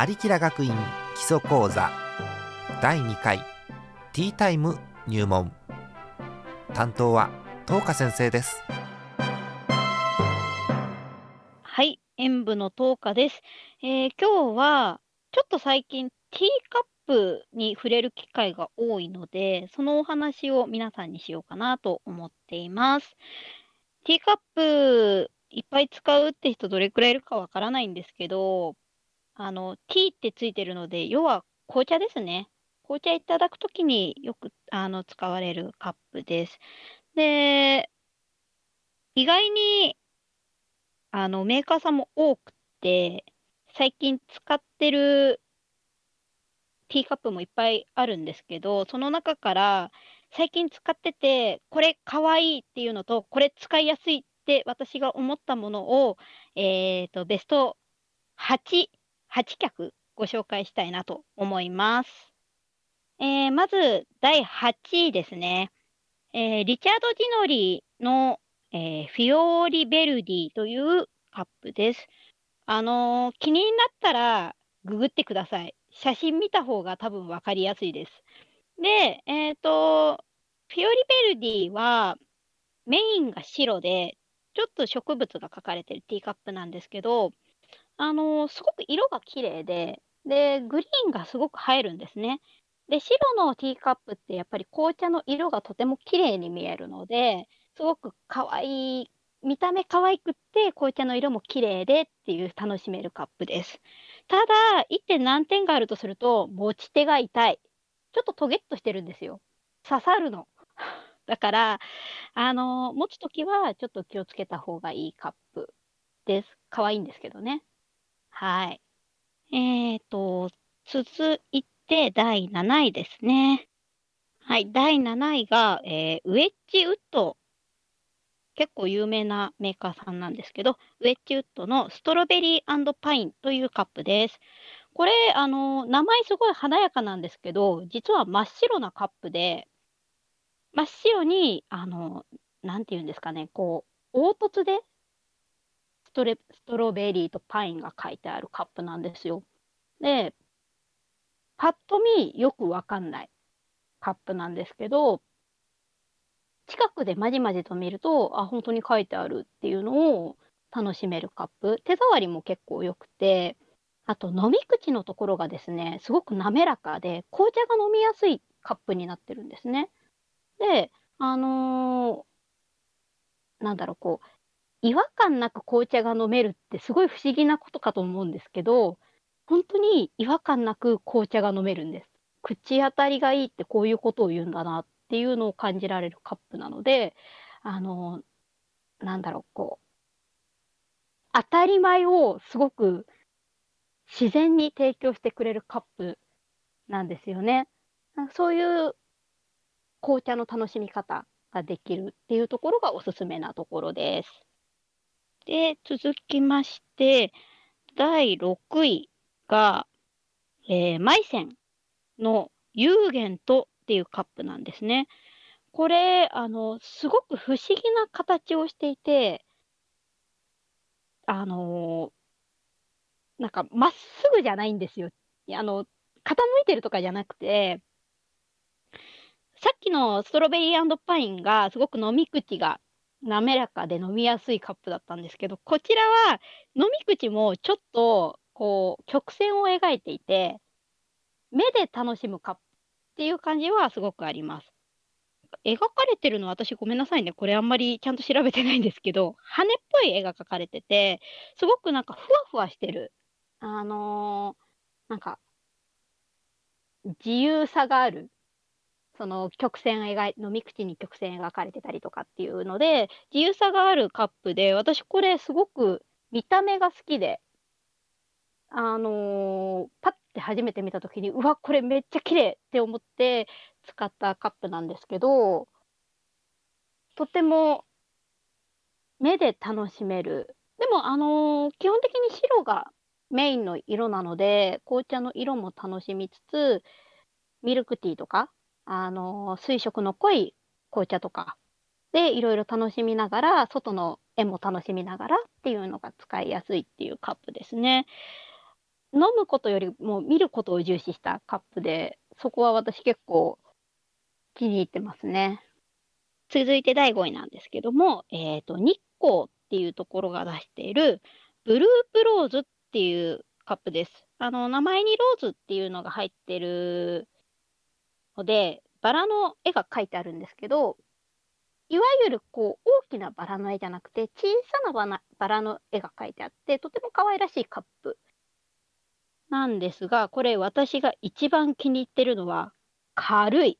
有吉学院基礎講座第2回ティータイム入門担当は東花先生ですはい、演舞の東花です。えー今日はちょっと最近ティーカップに触れる機会が多いので、そのお話を皆さんにしようかなと思っています。ティーカップいっぱい使うって人どれくらいいるかわからないんですけど、あの、ティーってついてるので、要は紅茶ですね。紅茶いただくときによくあの使われるカップです。で、意外にあの、メーカーさんも多くて、最近使ってるティーカップもいっぱいあるんですけど、その中から最近使ってて、これかわいいっていうのと、これ使いやすいって私が思ったものを、えっと、ベスト8、8脚ご紹介したいなと思います。えーまず、第8位ですね。えーリチャード・ジノリのえーフィオーリベルディというカップです。あの気になったらググってください。写真見た方が多分わかりやすいです。で、えっと、フィオリベルディはメインが白で、ちょっと植物が描かれてるティーカップなんですけど、あのすごく色が綺麗で、で、グリーンがすごく映えるんですね。で、白のティーカップってやっぱり紅茶の色がとても綺麗に見えるので、すごく可愛い、見た目可愛くって、紅茶の色も綺麗でっていう楽しめるカップです。ただ、一点難点があるとすると、持ち手が痛い。ちょっとトゲっとしてるんですよ。刺さるの。だから、あの、持つときはちょっと気をつけた方がいいカップです。可愛いんですけどね。はい。えーと、続いて第7位ですね。はい、第7位が、えーウェッジウッド。結構有名なメーカーさんなんですけど、ウェッジウッドのストロベリーパインというカップです。これ、あの、名前すごい華やかなんですけど、実は真っ白なカップで、真っ白に、あの、なんていうんですかね、こう、凹凸でストレストロベリーとパインが書いてあるカップなんですよ。で、パッと見よくわかんないカップなんですけど、近くでまじまじと見ると、あ、本当に書いてあるっていうのを楽しめるカップ。手触りも結構良くて、あと飲み口のところがですね、すごく滑らかで、紅茶が飲みやすいカップになってるんですね。で、あのーなんだろう、こう、違和感なく紅茶が飲めるってすごい不思議なことかと思うんですけど、本当に違和感なく紅茶が飲めるんです。口当たりがいいってこういうことを言うんだなっていうのを感じられるカップなので、あの、なんだろう、こう、当たり前をすごく自然に提供してくれるカップなんですよね。そういう紅茶の楽しみ方ができるっていうところがおすすめなところです。で、続きまして、第6位が、えーマイセンのユーゲントっていうカップなんですね。これ、あの、すごく不思議な形をしていて、あのーなんかまっすぐじゃないんですよ。あの、傾いてるとかじゃなくて、さっきのストロベリーパインがすごく飲み口が滑らかで飲みやすいカップだったんですけど、こちらは飲み口もちょっとこう曲線を描いていて、目で楽しむカップっていう感じはすごくあります。描かれてるのは私ごめんなさいね。これあんまりちゃんと調べてないんですけど、羽っぽい絵が描かれてて、すごくなんかふわふわしてる。あのーなんか、自由さがある。その曲線描い、飲み口に曲線描かれてたりとかっていうので、自由さがあるカップで、私これすごく見た目が好きで、あのーパッて初めて見たときに、うわ、これめっちゃ綺麗って思って使ったカップなんですけど、とても目で楽しめる。でも、あのー基本的に白がメインの色なので、紅茶の色も楽しみつつ、ミルクティーとか、あの水色の濃い紅茶とかでいろいろ楽しみながら、外の絵も楽しみながらっていうのが使いやすいっていうカップですね。飲むことよりも見ることを重視したカップで、そこは私結構気に入ってますね。続いて第5位なんですけども、えっ、と、日光っていうところが出している、ブループローズっていうカップです。あの、名前にローズっていうのが入ってるので、バラの絵が描いてあるんですけど、いわゆるこう大きなバラの絵じゃなくて、小さなバラバラの絵が描いてあって、とても可愛らしいカップなんですが、これ私が一番気に入ってるのは、軽い。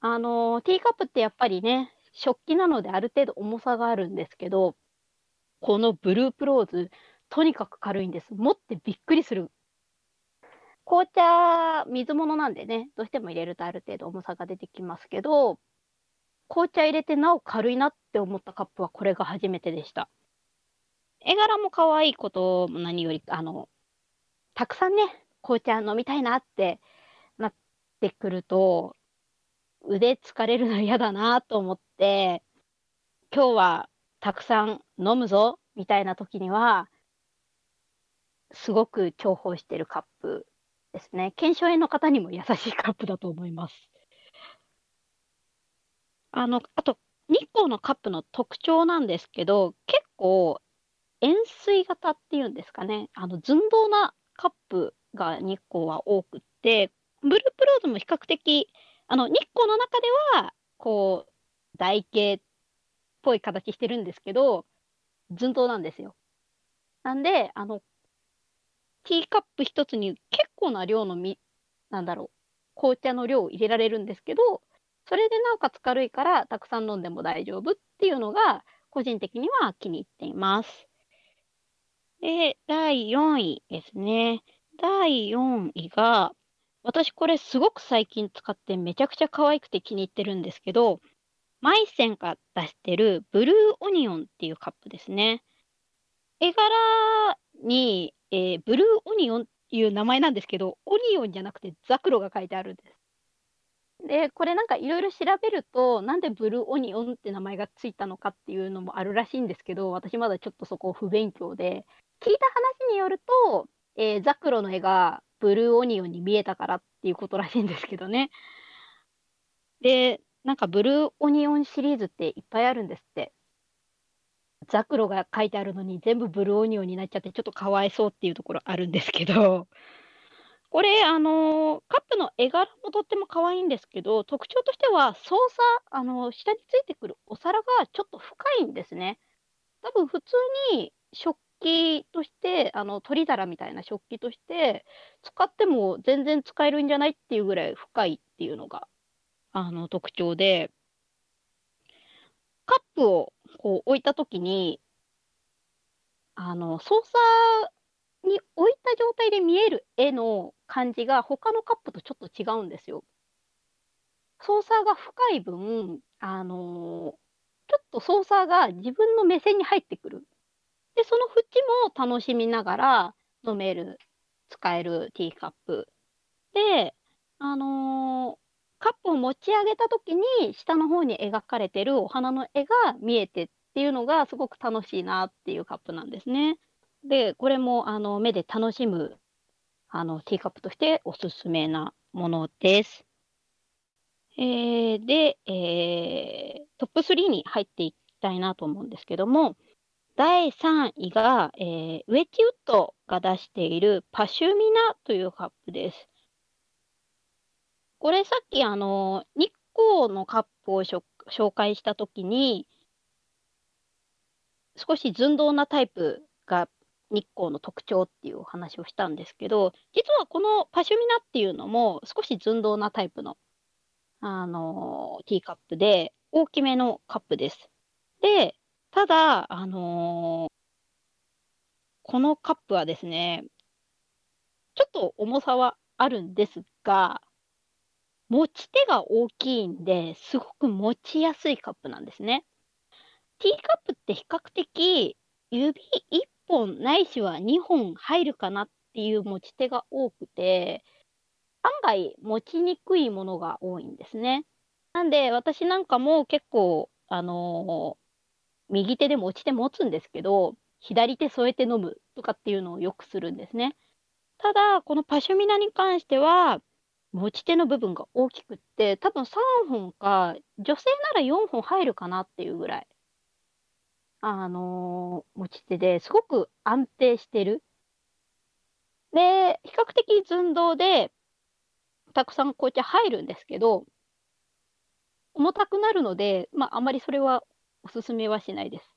あの、ティーカップってやっぱりね、食器なのである程度重さがあるんですけど、このブループローズ、とにかく軽いんです。持ってびっくりする。紅茶、水物なんでね、どうしても入れるとある程度重さが出てきますけど、紅茶入れてなお軽いなって思ったカップはこれが初めてでした。絵柄も可愛いことも何より、あの、たくさんね、紅茶飲みたいなってなってくると、腕疲れるの嫌だなと思って、今日はたくさん飲むぞみたいな時には、すごく重宝してるカップですね。腱鞘炎の方にも優しいカップだと思います。あの、あと、日光のカップの特徴なんですけど、結構、円錐型っていうんですかね、あの寸胴なカップが日光は多くって、ブループローズも比較的、あの日光の中では、こう、台形っぽい形してるんですけど、寸胴なんですよ。なんで、あの、ティーカップ一つに結構な量のみ、なんだろう、紅茶の量を入れられるんですけど、それでなおかつ軽いからたくさん飲んでも大丈夫っていうのが個人的には気に入っています。で、第4位ですね。第4位が、私これすごく最近使ってめちゃくちゃ可愛くて気に入ってるんですけど、マイセンが出してるブルーオニオンっていうカップですね。絵柄に、えー、ブルーオニオンっていう名前なんですけど、オニオンじゃなくてザクロが書いてあるんです。で、これなんかいろいろ調べると、なんでブルーオニオンって名前がついたのかっていうのもあるらしいんですけど、私まだちょっとそこ不勉強で、聞いた話によると、えー、ザクロの絵がブルーオニオンに見えたからっていうことらしいんですけどね。で、なんかブルーオニオンシリーズっていっぱいあるんですって。ザクロが書いてあるのに全部ブルーオニオンになっちゃってちょっとかわいそうっていうところあるんですけど、これ、あの、カップの絵柄もとっても可愛いんですけど、特徴としては操作、あの、下についてくるお皿がちょっと深いんですね。多分普通に食器として、あの、取り皿みたいな食器として使っても全然使えるんじゃないっていうぐらい深いっていうのが、あの、特徴で、カップをこう置いたときに、あの、操作に置いた状態で見える絵の感じが他のカップとちょっと違うんですよ。操作が深い分、あの、ちょっと操作が自分の目線に入ってくる。で、その縁も楽しみながら飲める、使えるティーカップ。で、あの、カップを持ち上げた時に下の方に描かれてるお花の絵が見えてっていうのがすごく楽しいなっていうカップなんですね。で、これもあの目で楽しむあのティーカップとしておすすめなものです。えー、で、えー、トップ3に入っていきたいなと思うんですけども、第3位が、えー、ウェッジウッドが出しているパシュミナというカップです。これさっきあの日光のカップを紹介したときに、少し寸胴なタイプが日光の特徴っていうお話をしたんですけど、実はこのパシュミナっていうのも少し寸胴なタイプの、あの、ティーカップで、大きめのカップです。で、ただ、あのー、このカップはですね、ちょっと重さはあるんですが、持ち手が大きいんで、すごく持ちやすいカップなんですね。ティーカップって比較的指1本ないしは2本入るかなっていう持ち手が多くて、案外持ちにくいものが多いんですね。なんで私なんかも結構、あのー、右手で持ち手持つんですけど、左手添えて飲むとかっていうのをよくするんですね。ただ、このパシュミナに関しては、持ち手の部分が大きくって、多分3本か、女性なら4本入るかなっていうぐらい、あのー持ち手ですごく安定してる。で、比較的寸胴で、たくさん紅茶入るんですけど、重たくなるので、まあ、あまりそれはおすすめはしないです。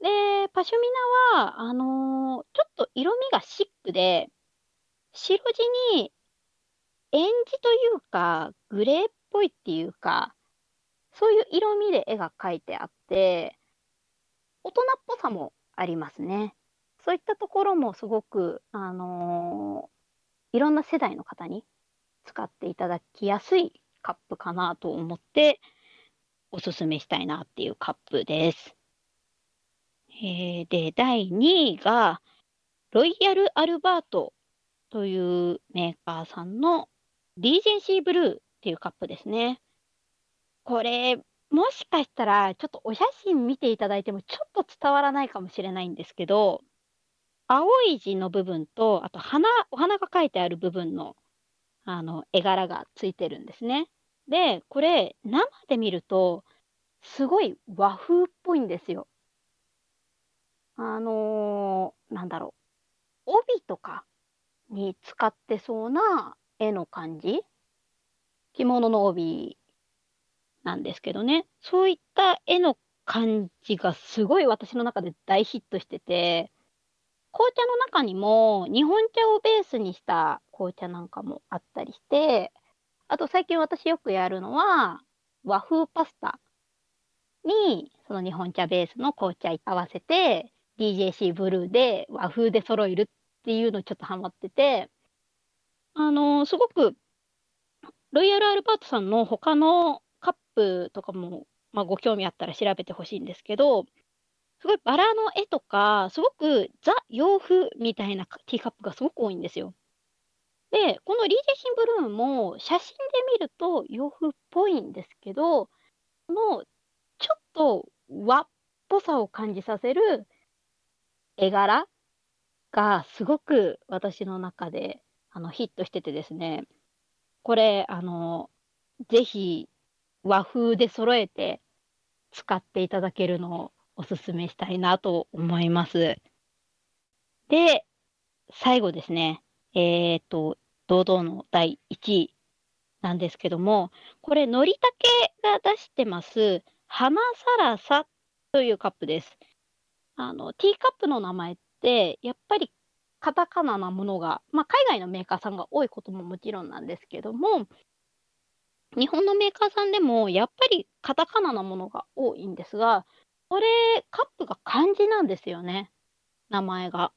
で、パシュミナは、あのーちょっと色味がシックで、白地に、エンジというか、グレーっぽいっていうか、そういう色味で絵が描いてあって、大人っぽさもありますね。そういったところもすごく、あのーいろんな世代の方に使っていただきやすいカップかなと思って、おすすめしたいなっていうカップです。えーで、第2位が、ロイヤル・アルバートというメーカーさんのリージェンシーブルーっていうカップですね。これ、もしかしたら、ちょっとお写真見ていただいてもちょっと伝わらないかもしれないんですけど、青い字の部分と、あと花、お花が描いてある部分の、あの、絵柄がついてるんですね。で、これ、生で見ると、すごい和風っぽいんですよ。あのーなんだろう。帯とかに使ってそうな絵の感じ？着物の帯なんですけどね。そういった絵の感じがすごい私の中で大ヒットしてて、紅茶の中にも日本茶をベースにした紅茶なんかもあったりして、あと最近私よくやるのは和風パスタにその日本茶ベースの紅茶合わせて DJC ブルーで和風で揃えるっていうのちょっとハマってて、あのすごくロイヤルアルバートさんの他のカップとかも、まあ、ご興味あったら調べてほしいんですけど、すごいバラの絵とか、すごくザ洋風みたいなティーカップがすごく多いんですよ。で、このリージェシンブルーも写真で見ると洋風っぽいんですけど、このちょっと和っぽさを感じさせる絵柄がすごく私の中であのヒットしててですね、これ、あの、ぜひ和風で揃えて使っていただけるのをおすすめしたいなと思います。で、最後ですね、えっと、堂々の第1位なんですけども、これ、のりたけが出してます、花さらさというカップです。あの、ティーカップの名前って、やっぱりカタカナなものが、まあ、海外のメーカーさんが多いことももちろんなんですけども、日本のメーカーさんでもやっぱりカタカナなものが多いんですが、これ、カップが漢字なんですよね、名前が。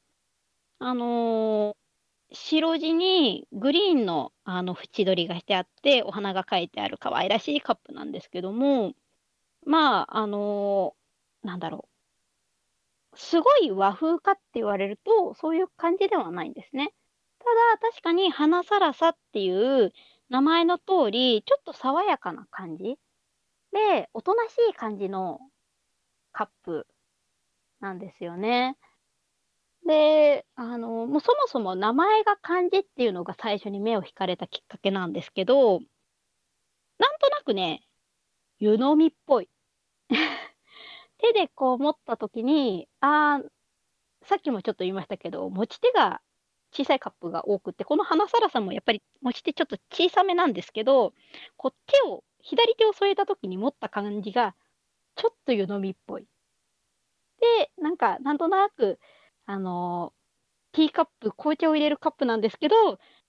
あのー白地にグリーンのあの縁取りがしてあって、お花が描いてある可愛らしいカップなんですけども、まあ、あのーなんだろう。すごい和風かって言われると、そういう感じではないんですね。ただ、確かに花さらさっていう名前の通り、ちょっと爽やかな感じで、おとなしい感じのカップなんですよね。で、あの、もうそもそも名前が漢字っていうのが最初に目を引かれたきっかけなんですけど、なんとなくね、湯飲みっぽい。手でこう持った時に、あー、さっきもちょっと言いましたけど、持ち手が小さいカップが多くて、この花さらさんもやっぱり持ち手ちょっと小さめなんですけど、こう手を、左手を添えた時に持った感じが、ちょっと湯飲みっぽい。で、なんか、なんとなく、あのティーカップ、紅茶を入れるカップなんですけど、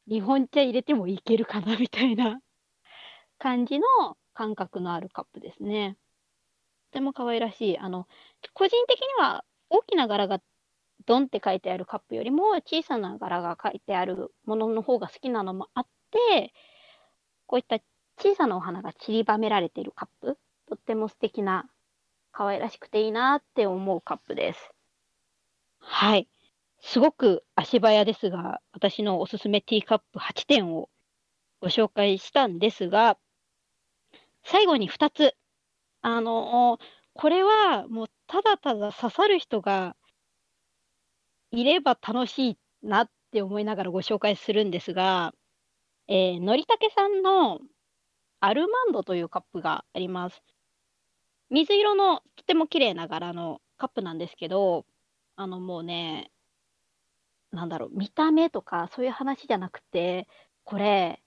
日本茶入れてもいけるかなみたいな感じの感覚のあるカップですね。ても可愛らしい。あの、個人的には大きな柄がドンって書いてあるカップよりも小さな柄が書いてあるものの方が好きなのもあって、こういった小さなお花が散りばめられているカップ、とっても素敵な、可愛らしくていいなって思うカップです。はい。すごく足早ですが、私のおすすめティーカップ8点をご紹介したんですが、最後に2つ。あの、これはもうただただ刺さる人がいれば楽しいなって思いながらご紹介するんですが、えー、のりたけさんのアルマンドというカップがあります。水色のとても綺麗な柄のカップなんですけど、あのもうね、なんだろう、見た目とかそういう話じゃなくて、これ、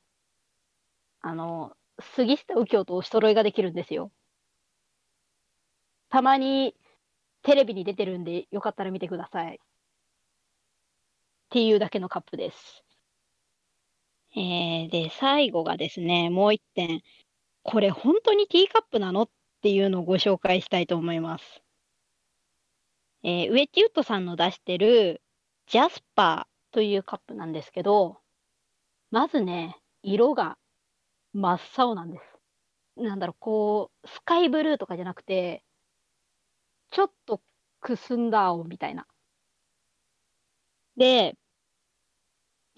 あの、杉下右京とお揃いができるんですよ。たまにテレビに出てるんで、よかったら見てください。っていうだけのカップです。えー、で、最後がですね、もう一点。これ本当にティーカップなのっていうのをご紹介したいと思います。えー、ウェッジウッドさんの出してるジャスパーというカップなんですけど、まずね、色が真っ青なんです。なんだろう、こう、スカイブルーとかじゃなくて、ちょっとくすんだ青みたいな。で、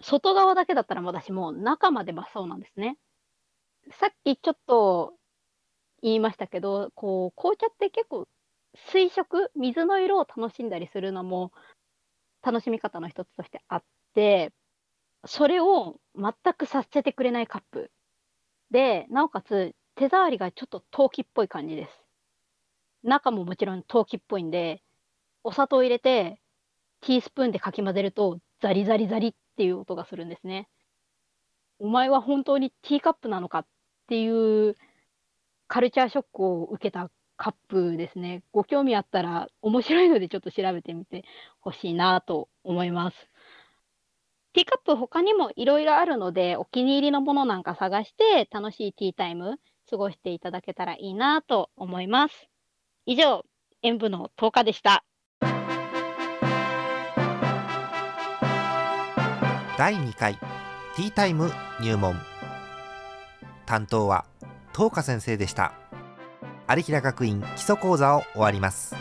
外側だけだったら私も中まで真っ青なんですね。さっきちょっと言いましたけど、こう、紅茶って結構水色、水の色を楽しんだりするのも楽しみ方の一つとしてあって、それを全くさせてくれないカップ。で、なおかつ手触りがちょっと陶器っぽい感じです。中ももちろん陶器っぽいんで、お砂糖入れて、ティースプーンでかき混ぜると、ザリザリザリっていう音がするんですね。お前は本当にティーカップなのかっていうカルチャーショックを受けたカップですね。ご興味あったら面白いのでちょっと調べてみてほしいなと思います。ティーカップ他にもいろいろあるので、お気に入りのものなんか探して楽しいティータイム過ごしていただけたらいいなと思います。以上、演舞の10日でした。第2回ティータイム入門。担当は東花先生でした。有平学院基礎講座を終わります。